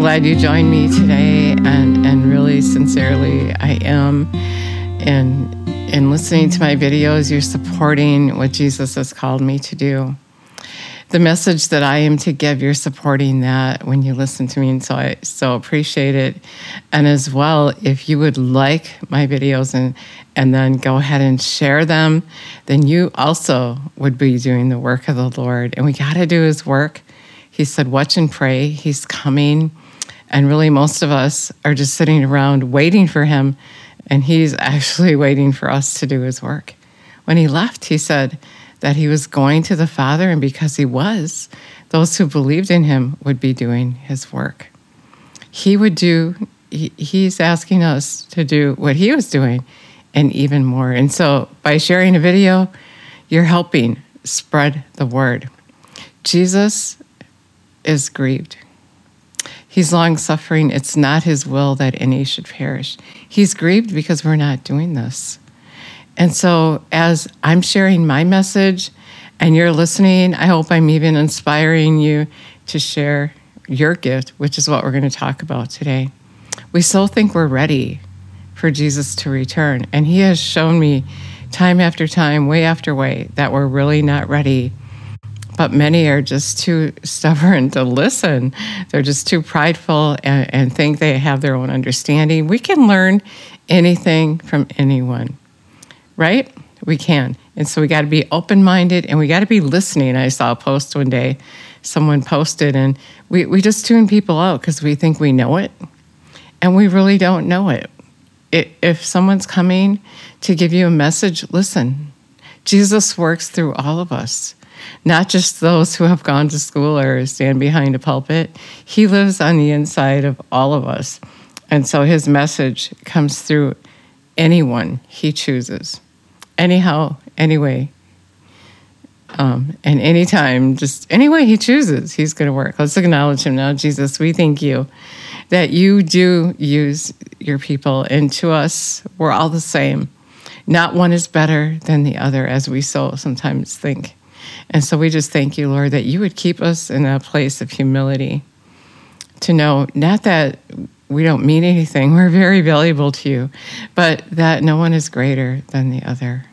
glad you joined me today, and, and really sincerely, I am. And in listening to my videos, you're supporting what Jesus has called me to do. The message that I am to give, you're supporting that when you listen to me, and so I so appreciate it. And as well, if you would like my videos and and then go ahead and share them, then you also would be doing the work of the Lord. And we got to do His work. He said, "Watch and pray." He's coming, and really, most of us are just sitting around waiting for Him and he's actually waiting for us to do his work. When he left, he said that he was going to the Father, and because he was, those who believed in him would be doing his work. He would do, he, he's asking us to do what he was doing and even more. And so by sharing a video, you're helping spread the word. Jesus is grieved. He's long suffering. It's not his will that any should perish. He's grieved because we're not doing this. And so, as I'm sharing my message and you're listening, I hope I'm even inspiring you to share your gift, which is what we're going to talk about today. We still think we're ready for Jesus to return. And he has shown me time after time, way after way, that we're really not ready but many are just too stubborn to listen. They're just too prideful and, and think they have their own understanding. We can learn anything from anyone, right? We can. And so we got to be open minded and we got to be listening. I saw a post one day, someone posted, and we, we just tune people out because we think we know it and we really don't know it. it. If someone's coming to give you a message, listen. Jesus works through all of us not just those who have gone to school or stand behind a pulpit. He lives on the inside of all of us. And so his message comes through anyone he chooses. Anyhow, anyway, um, and anytime, just any way he chooses, he's going to work. Let's acknowledge him now. Jesus, we thank you that you do use your people, and to us, we're all the same. Not one is better than the other, as we so sometimes think. And so we just thank you, Lord, that you would keep us in a place of humility to know not that we don't mean anything, we're very valuable to you, but that no one is greater than the other.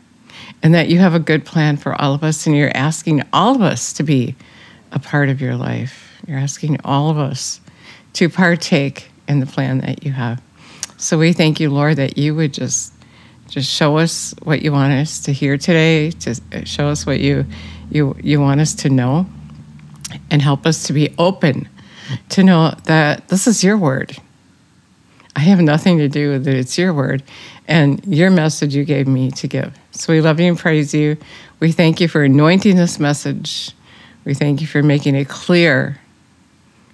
And that you have a good plan for all of us, and you're asking all of us to be a part of your life. You're asking all of us to partake in the plan that you have. So we thank you, Lord, that you would just just show us what you want us to hear today, to uh, show us what you you you want us to know and help us to be open to know that this is your word. I have nothing to do with it. It's your word and your message you gave me to give. So we love you and praise you. We thank you for anointing this message. We thank you for making it clear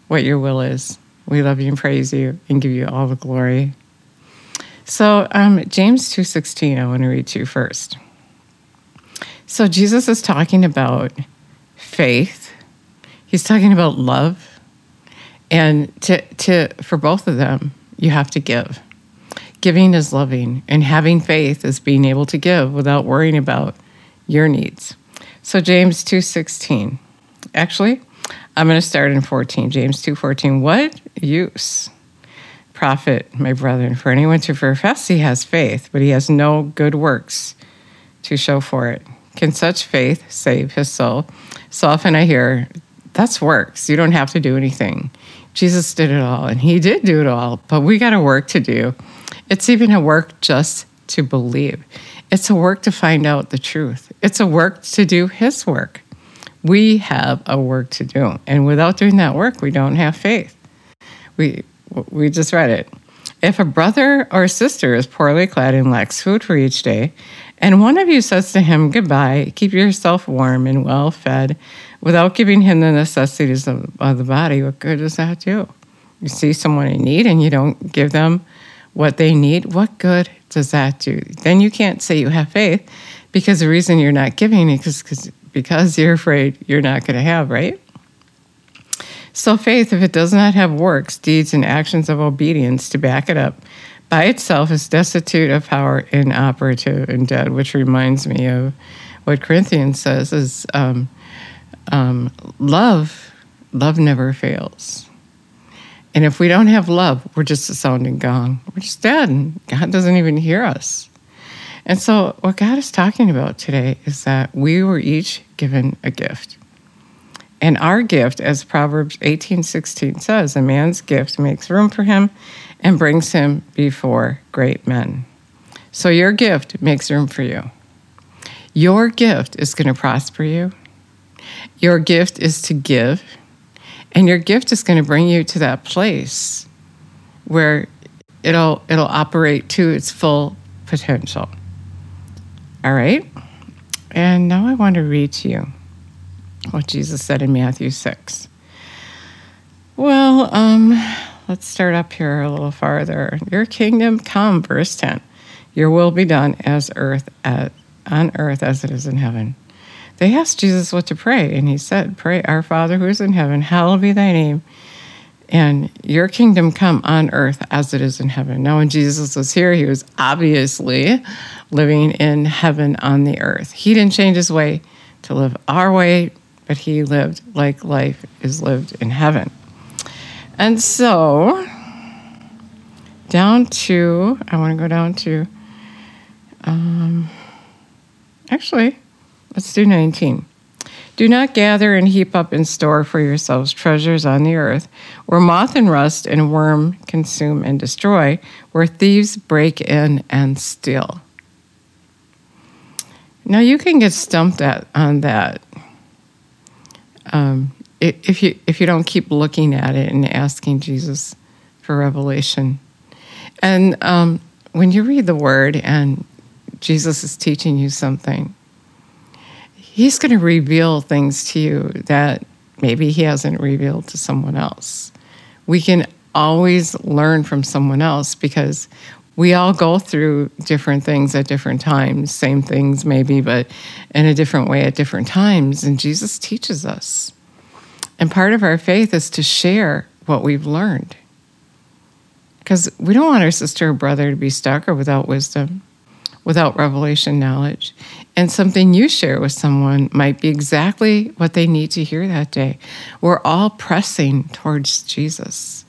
what your will is. We love you and praise you and give you all the glory. So um, James 2.16 I want to read to you first. So Jesus is talking about faith. He's talking about love. And to, to for both of them, you have to give. Giving is loving, and having faith is being able to give without worrying about your needs. So James 2:16. Actually, I'm going to start in 14. James 2:14. What use profit, my brethren, for anyone to profess he has faith, but he has no good works to show for it? Can such faith save his soul? So often I hear, that's works. You don't have to do anything. Jesus did it all, and he did do it all, but we got a work to do. It's even a work just to believe. It's a work to find out the truth. It's a work to do his work. We have a work to do, and without doing that work, we don't have faith. We we just read it. If a brother or sister is poorly clad and lacks food for each day, and one of you says to him, Goodbye, keep yourself warm and well fed, without giving him the necessities of, of the body, what good does that do? You see someone in need and you don't give them what they need, what good does that do? Then you can't say you have faith because the reason you're not giving is because, because you're afraid you're not going to have, right? So, faith, if it does not have works, deeds, and actions of obedience to back it up, by itself is destitute of power, inoperative, and dead, which reminds me of what Corinthians says is um, um, love, love never fails. And if we don't have love, we're just a sounding gong. We're just dead, and God doesn't even hear us. And so, what God is talking about today is that we were each given a gift. And our gift, as Proverbs 18:16 says, a man's gift makes room for him and brings him before great men. So your gift makes room for you. Your gift is going to prosper you. Your gift is to give. And your gift is going to bring you to that place where it'll it'll operate to its full potential. All right? And now I want to read to you what Jesus said in Matthew 6. Well, um, let's start up here a little farther. Your kingdom come, verse 10. Your will be done as earth at, on earth as it is in heaven. They asked Jesus what to pray, and he said, Pray, Our Father who is in heaven, hallowed be thy name, and your kingdom come on earth as it is in heaven. Now, when Jesus was here, he was obviously living in heaven on the earth. He didn't change his way to live our way, but he lived like life is lived in heaven. And so, down to, I want to go down to, um, actually, let's do 19. Do not gather and heap up in store for yourselves treasures on the earth, where moth and rust and worm consume and destroy, where thieves break in and steal. Now you can get stumped at on that um, if you if you don't keep looking at it and asking Jesus for revelation. And um, when you read the Word and Jesus is teaching you something, he's going to reveal things to you that maybe he hasn't revealed to someone else. We can always learn from someone else because we all go through different things at different times, same things maybe, but in a different way at different times. And Jesus teaches us. And part of our faith is to share what we've learned. Because we don't want our sister or brother to be stuck or without wisdom without revelation knowledge. And something you share with someone might be exactly what they need to hear that day. We're all pressing towards Jesus.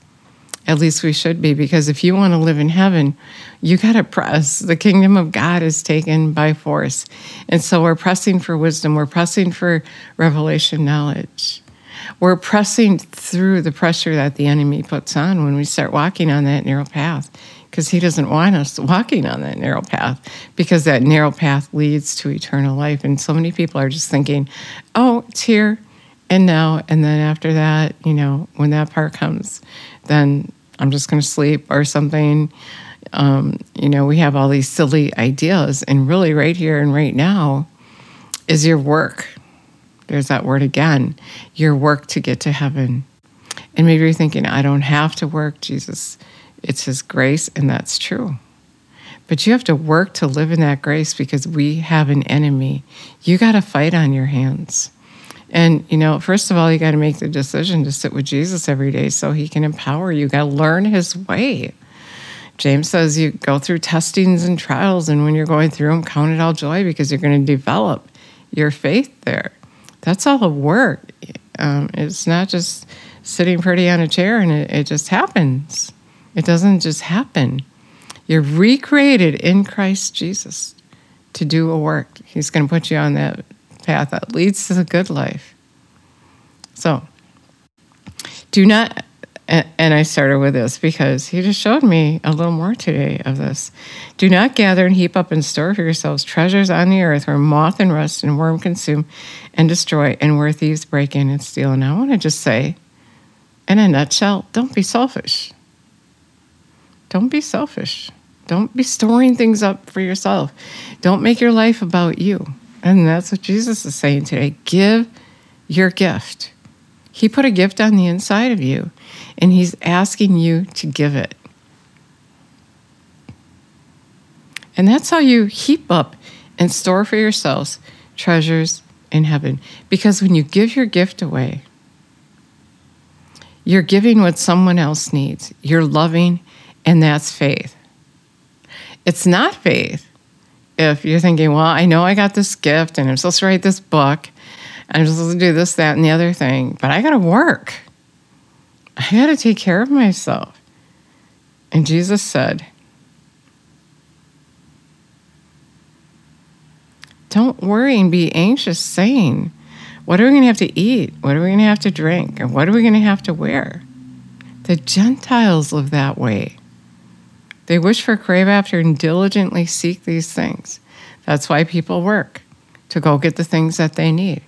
At least we should be, because if you want to live in heaven, you got to press. The kingdom of God is taken by force. And so we're pressing for wisdom, we're pressing for revelation knowledge. We're pressing through the pressure that the enemy puts on when we start walking on that narrow path because he doesn't want us walking on that narrow path because that narrow path leads to eternal life. And so many people are just thinking, oh, it's here and now. And then after that, you know, when that part comes, then I'm just going to sleep or something. Um, you know, we have all these silly ideas. And really, right here and right now is your work. There's that word again your work to get to heaven. And maybe you're thinking, I don't have to work. Jesus it's His grace, and that's true. But you have to work to live in that grace because we have an enemy. You got to fight on your hands. And, you know, first of all, you got to make the decision to sit with Jesus every day so he can empower you. You got to learn his way. James says you go through testings and trials, and when you're going through them, count it all joy because you're going to develop your faith there. That's all the work. Um, it's not just sitting pretty on a chair and it, it just happens. It doesn't just happen. You're recreated in Christ Jesus to do a work. He's going to put you on that path that leads to the good life. So, do not, and I started with this because he just showed me a little more today of this. Do not gather and heap up and store for yourselves treasures on the earth where moth and rust and worm consume and destroy, and where thieves break in and steal. And I want to just say, in a nutshell, don't be selfish don't be selfish. Don't be storing things up for yourself. Don't make your life about you. And that's what Jesus is saying today. Give your gift. He put a gift on the inside of you, and He's asking you to give it. And that's how you heap up and store for yourselves treasures in heaven. Because when you give your gift away, you're giving what someone else needs. You're loving and that's faith. It's not faith if you're thinking, well, I know I got this gift and I'm supposed to write this book and I'm supposed to do this, that, and the other thing, but I got to work. I got to take care of myself. And Jesus said, Don't worry and be anxious, saying, What are we going to have to eat? What are we going to have to drink? And what are we going to have to wear? The Gentiles live that way. They wish for, crave after, and diligently seek these things. That's why people work, to go get the things that they need.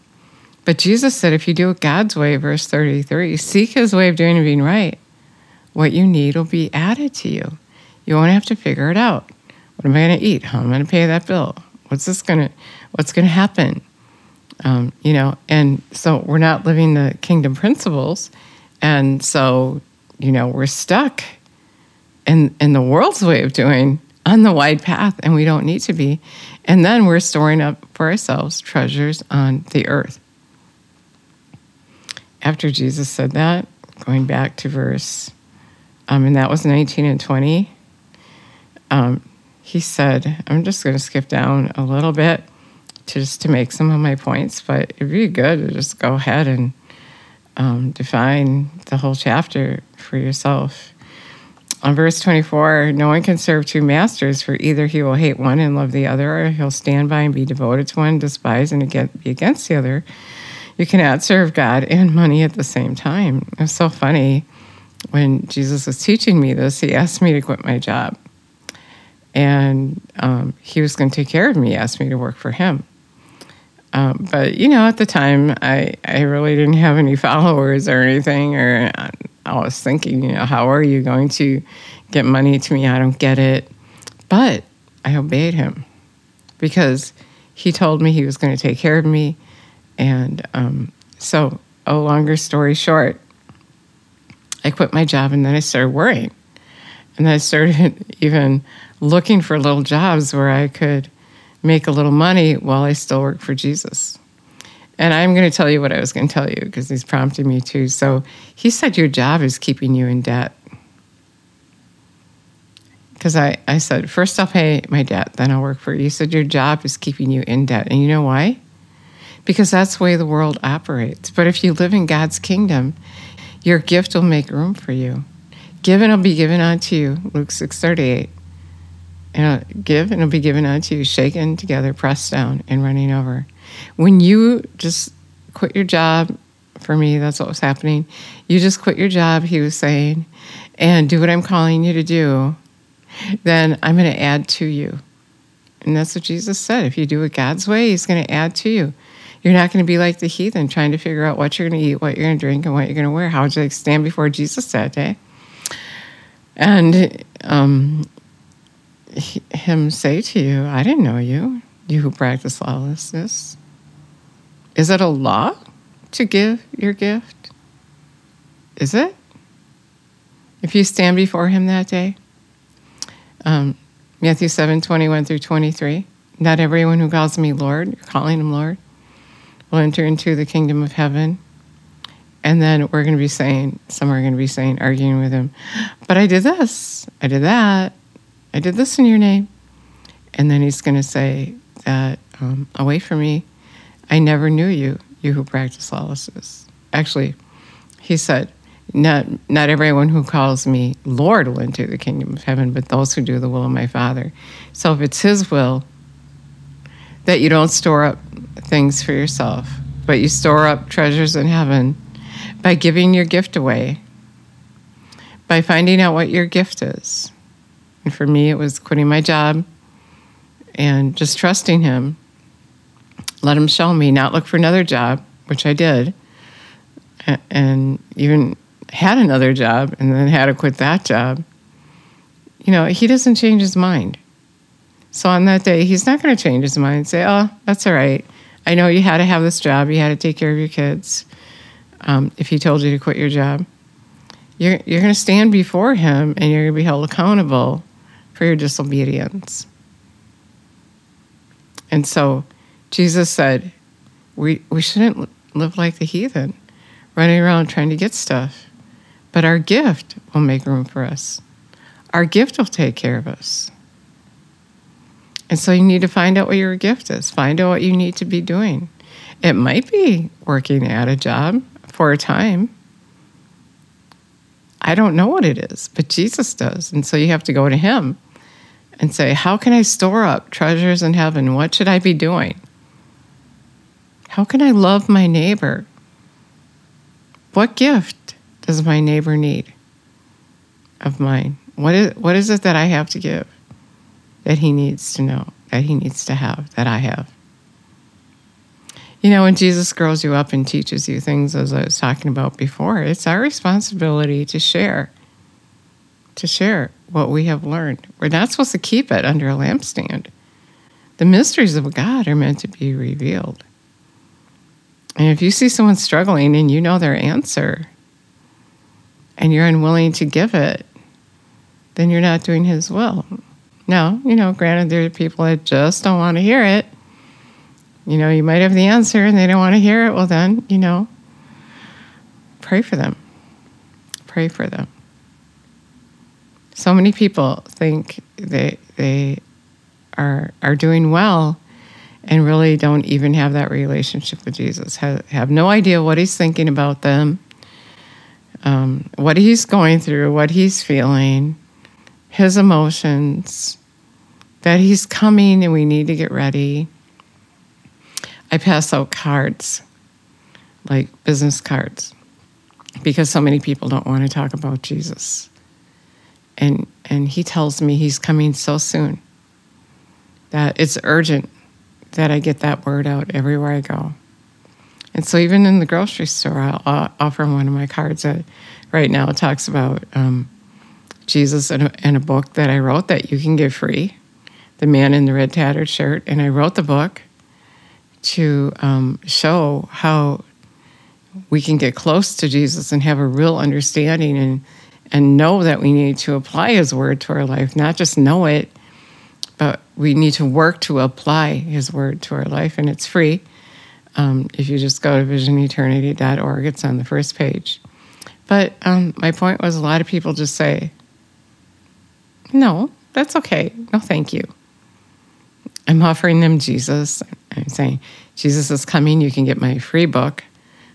But Jesus said, if you do it God's way, verse 33, seek his way of doing and being right, what you need will be added to you. You won't have to figure it out. What am I going to eat? How am I going to pay that bill? What's this going to, what's going to happen? Um, you know, and so we're not living the kingdom principles. And so, you know, we're stuck in, the world's way of doing on the wide path, and we don't need to be. And then we're storing up for ourselves treasures on the earth. After Jesus said that, going back to verse, um, and that was 19 and 20, um, he said, I'm just going to skip down a little bit to just to make some of my points, but it'd be good to just go ahead and um, define the whole chapter for yourself on verse 24, no one can serve two masters, for either he will hate one and love the other, or he'll stand by and be devoted to one, despise and be against the other. You cannot serve God and money at the same time. It was so funny when Jesus was teaching me this, he asked me to quit my job. And um, he was going to take care of me, he asked me to work for him. Um, but, you know, at the time, I, I really didn't have any followers or anything, or I was thinking, you know, how are you going to get money to me? I don't get it. But I obeyed him because he told me he was going to take care of me. And um, so, a longer story short, I quit my job and then I started worrying. And then I started even looking for little jobs where I could make a little money while I still work for Jesus. And I'm going to tell you what I was going to tell you because he's prompting me to. So he said, Your job is keeping you in debt. Because I, I said, First I'll pay my debt, then I'll work for you. He said, Your job is keeping you in debt. And you know why? Because that's the way the world operates. But if you live in God's kingdom, your gift will make room for you. Given will be given unto you, Luke 6 38. And give and it'll be given unto you, shaken together, pressed down, and running over. When you just quit your job, for me, that's what was happening. You just quit your job, he was saying, and do what I'm calling you to do, then I'm going to add to you. And that's what Jesus said. If you do it God's way, he's going to add to you. You're not going to be like the heathen trying to figure out what you're going to eat, what you're going to drink, and what you're going to wear. How would you stand before Jesus that day? And um, him say to you, I didn't know you, you who practice lawlessness. Is it a law to give your gift? Is it? If you stand before him that day? Um, Matthew 7 21 through 23. Not everyone who calls me Lord, you're calling him Lord, will enter into the kingdom of heaven. And then we're going to be saying, some are going to be saying, arguing with him, but I did this, I did that, I did this in your name. And then he's going to say um, away from me, I never knew you, you who practice lawlessness. Actually, he said, not, not everyone who calls me Lord will enter the kingdom of heaven, but those who do the will of my Father. So if it's his will that you don't store up things for yourself, but you store up treasures in heaven by giving your gift away, by finding out what your gift is. And for me, it was quitting my job and just trusting him let him show me, not look for another job, which I did, and even had another job and then had to quit that job. You know, he doesn't change his mind. So on that day, he's not going to change his mind and say, oh, that's all right. I know you had to have this job, you had to take care of your kids. Um, if he told you to quit your job, you're, you're going to stand before him and you're going to be held accountable for your disobedience. And so, Jesus said, we, we shouldn't live like the heathen, running around trying to get stuff. But our gift will make room for us. Our gift will take care of us. And so you need to find out what your gift is, find out what you need to be doing. It might be working at a job for a time. I don't know what it is, but Jesus does. And so you have to go to Him and say, How can I store up treasures in heaven? What should I be doing? How can I love my neighbor? What gift does my neighbor need of mine? What is, what is it that I have to give that he needs to know, that he needs to have, that I have? You know, when Jesus grows you up and teaches you things, as I was talking about before, it's our responsibility to share, to share what we have learned. We're not supposed to keep it under a lampstand. The mysteries of God are meant to be revealed. And if you see someone struggling and you know their answer and you're unwilling to give it, then you're not doing His will. Now, you know, granted, there are people that just don't want to hear it you know, you might have the answer and they don't want to hear it. Well, then, you know, pray for them. Pray for them. So many people think they they are are doing well and really don't even have that relationship with Jesus. Have, have no idea what he's thinking about them, um, what he's going through, what he's feeling, his emotions, that he's coming and we need to get ready I pass out cards, like business cards, because so many people don't want to talk about Jesus. And, and he tells me he's coming so soon that it's urgent that I get that word out everywhere I go. And so, even in the grocery store, I'll, offer one of my cards that right now it talks about um, Jesus in a, a book that I wrote that you can get free, The Man in the Red Tattered Shirt. And I wrote the book to um, show how we can get close to Jesus and have a real understanding and and know that we need to apply His Word to our life, not just know it, but we need to work to apply His Word to our life, and it's free. Um, if you just go to visioneternity.org, it's on the first page. But um, my point was a lot of people just say, no, that's okay. No, thank you. I'm offering them Jesus. I'm saying, Jesus is coming. You can get my free book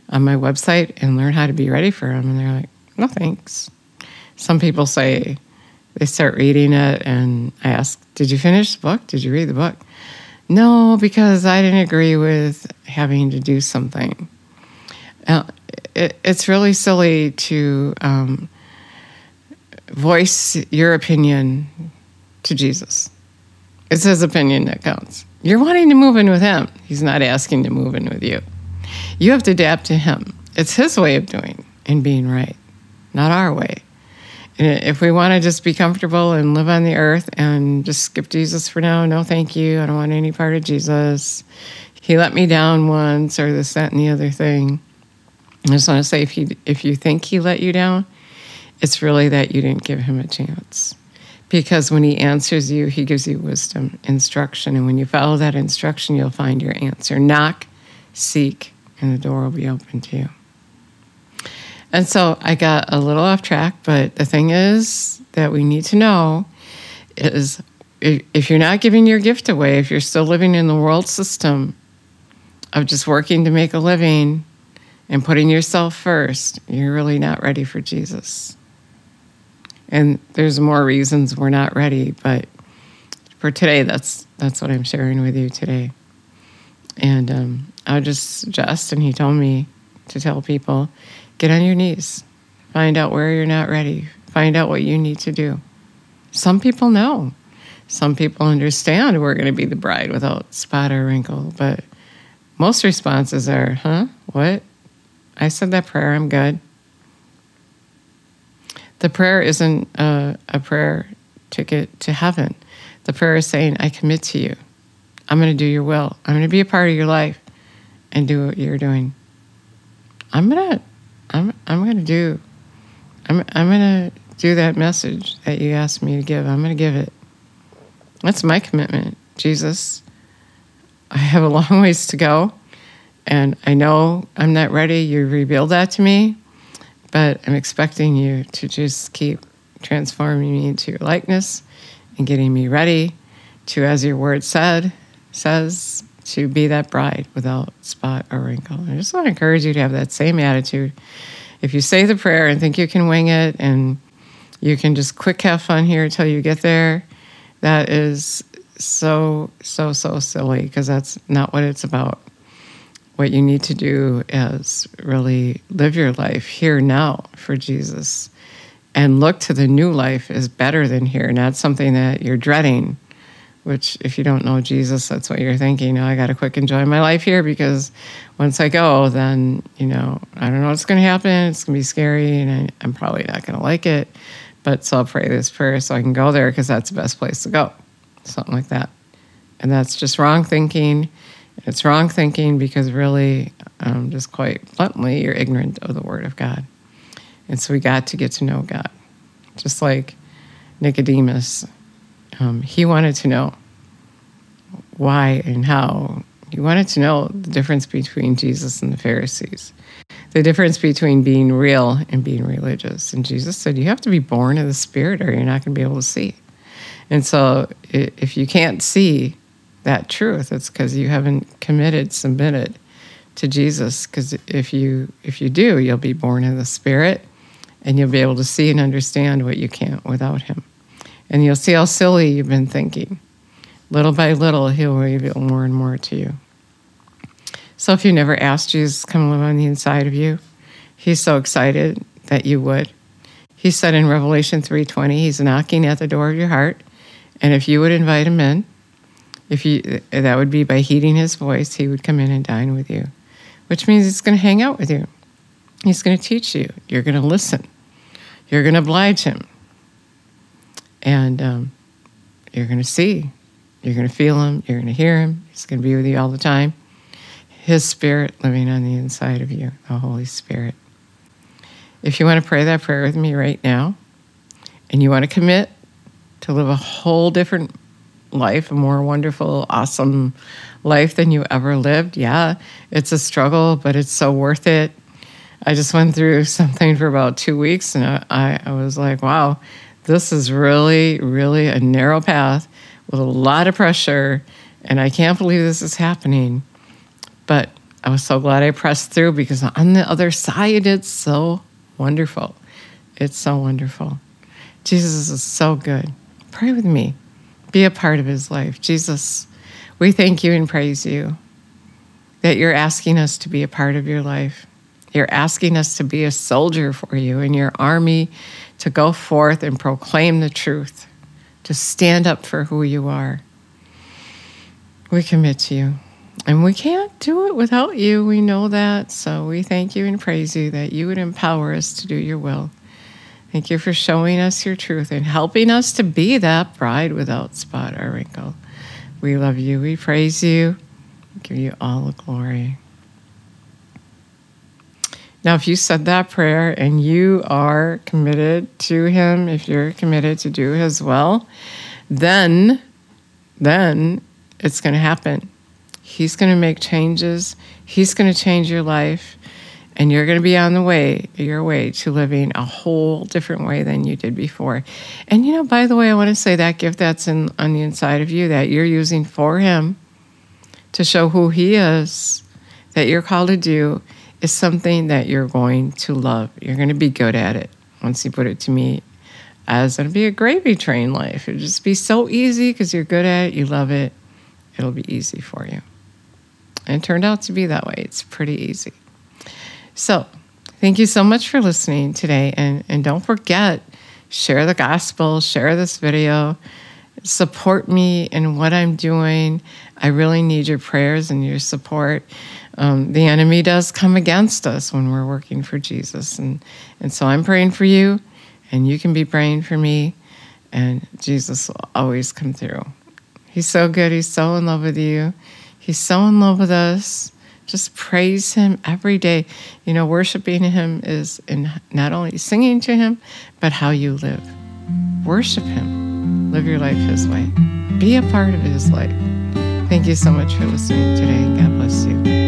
on my website and learn how to be ready for him. And they're like, no, thanks. Some people say they start reading it, and I ask, Did you finish the book? Did you read the book? No, because I didn't agree with having to do something. Uh, it, it's really silly to um, voice your opinion to Jesus. It's his opinion that counts. You're wanting to move in with him. He's not asking to move in with you. You have to adapt to him. It's his way of doing and being right, not our way. And if we want to just be comfortable and live on the earth and just skip Jesus for now, no, thank you. I don't want any part of Jesus. He let me down once, or this, that, and the other thing. I just want to say if, he, if you think he let you down, it's really that you didn't give him a chance. Because when he answers you, he gives you wisdom, instruction. And when you follow that instruction, you'll find your answer. Knock, seek, and the door will be open to you. And so I got a little off track, but the thing is that we need to know is if you're not giving your gift away, if you're still living in the world system of just working to make a living and putting yourself first, you're really not ready for Jesus. And there's more reasons we're not ready, but for today, that's that's what I'm sharing with you today. And um, I would just suggest, and he told me to tell people, get on your knees, find out where you're not ready, find out what you need to do. Some people know. Some people understand we're going to be the bride without spot or wrinkle, but most responses are, huh? What? I said that prayer, I'm good. The prayer isn't a, a prayer to get to heaven. The prayer is saying, I commit to you. I'm going to do your will. I'm going to be a part of your life and do what you're doing. I'm going to I'm I'm to do I'm I'm to do that message that you asked me to give. I'm to give it. That's my commitment, Jesus. I have a long ways to go, and I know I'm not ready. You revealed that to me. But I'm expecting you to just keep transforming me into your likeness and getting me ready to, as your word said, says, to be that bride without spot or wrinkle. I just want to encourage you to have that same attitude if you say the prayer and think you can wing it and you can just quick have fun here until you get there, that is so, so, so silly because that's not what it's about. What you need to do is really live your life here now for Jesus and look to the new life is better than here, not something that you're dreading. Which, if you don't know Jesus, that's what you're thinking. Oh, I got to quick enjoy my life here because once I go, then, you know, I don't know what's going to happen. It's going to be scary and I, I'm probably not going to like it. But so I'll pray this prayer so I can go there because that's the best place to go. Something like that. And that's just wrong thinking. It's wrong thinking because really, um, just quite bluntly, you're ignorant of the Word of God. And so we got to get to know God. Just like Nicodemus, um, he wanted to know why and how. He wanted to know the difference between Jesus and the Pharisees, the difference between being real and being religious. And Jesus said, You have to be born of the Spirit or you're not going to be able to see. And so if you can't see that truth, it's because you haven't committed, submitted to Jesus. Because if you if you do, you'll be born in the Spirit, and you'll be able to see and understand what you can't without Him. And you'll see how silly you've been thinking. Little by little, He'll reveal more and more to you. So if you never asked Jesus come live on the inside of you, He's so excited that you would. He said in Revelation 3:20, He's knocking at the door of your heart, and if you would invite Him in, if you that would be by heeding His voice, He would come in and dine with you, which means He's going to hang out with you. He's going to teach you. You're going to listen. You're going to oblige Him and um, you're going to see, you're going to feel him, you're going to hear him. He's going to be with you all the time. His spirit living on the inside of you, the Holy Spirit. If you want to pray that prayer with me right now, and you want to commit to live a whole different life, a more wonderful, awesome life than you ever lived, yeah, it's a struggle, but it's so worth it. I just went through something for about two weeks and I, I was like, wow, this is really, really a narrow path with a lot of pressure, and I can't believe this is happening. But I was so glad I pressed through because on the other side, it's so wonderful. It's so wonderful. Jesus is so good. Pray with me. Be a part of his life. Jesus, we thank you and praise you that you're asking us to be a part of your life. You're asking us to be a soldier for you in your army to go forth and proclaim the truth, to stand up for who you are. We commit to you. And we can't do it without you. We know that. So we thank you and praise you that you would empower us to do your will. Thank you for showing us your truth and helping us to be that bride without spot or wrinkle. We love you. We praise you. We give you all the glory. Now, if you said that prayer and you are committed to Him, if you're committed to do His will, then, then it's going to happen. He's going to make changes. He's going to change your life, and you're going to be on the way, your way to living a whole different way than you did before. And you know, by the way, I want to say that gift that's in on the inside of you that you're using for Him to show who He is, that you're called to do is something that you're going to love. You're going to be good at it. Once you put it to me, as to be a gravy train life. It'll just be so easy because you're good at it, you love it. It'll be easy for you. And it turned out to be that way. It's pretty easy. So, thank you so much for listening today. And, and don't forget, share the gospel, share this video, support me in what I'm doing. I really need your prayers and your support um, the enemy does come against us when we're working for Jesus. And, and so I'm praying for you, and you can be praying for me, and Jesus will always come through. He's so good. He's so in love with you. He's so in love with us. Just praise Him every day. You know, worshiping Him is in not only singing to Him, but how you live. Worship Him. Live your life His way. Be a part of His life. Thank you so much for listening today, God bless you.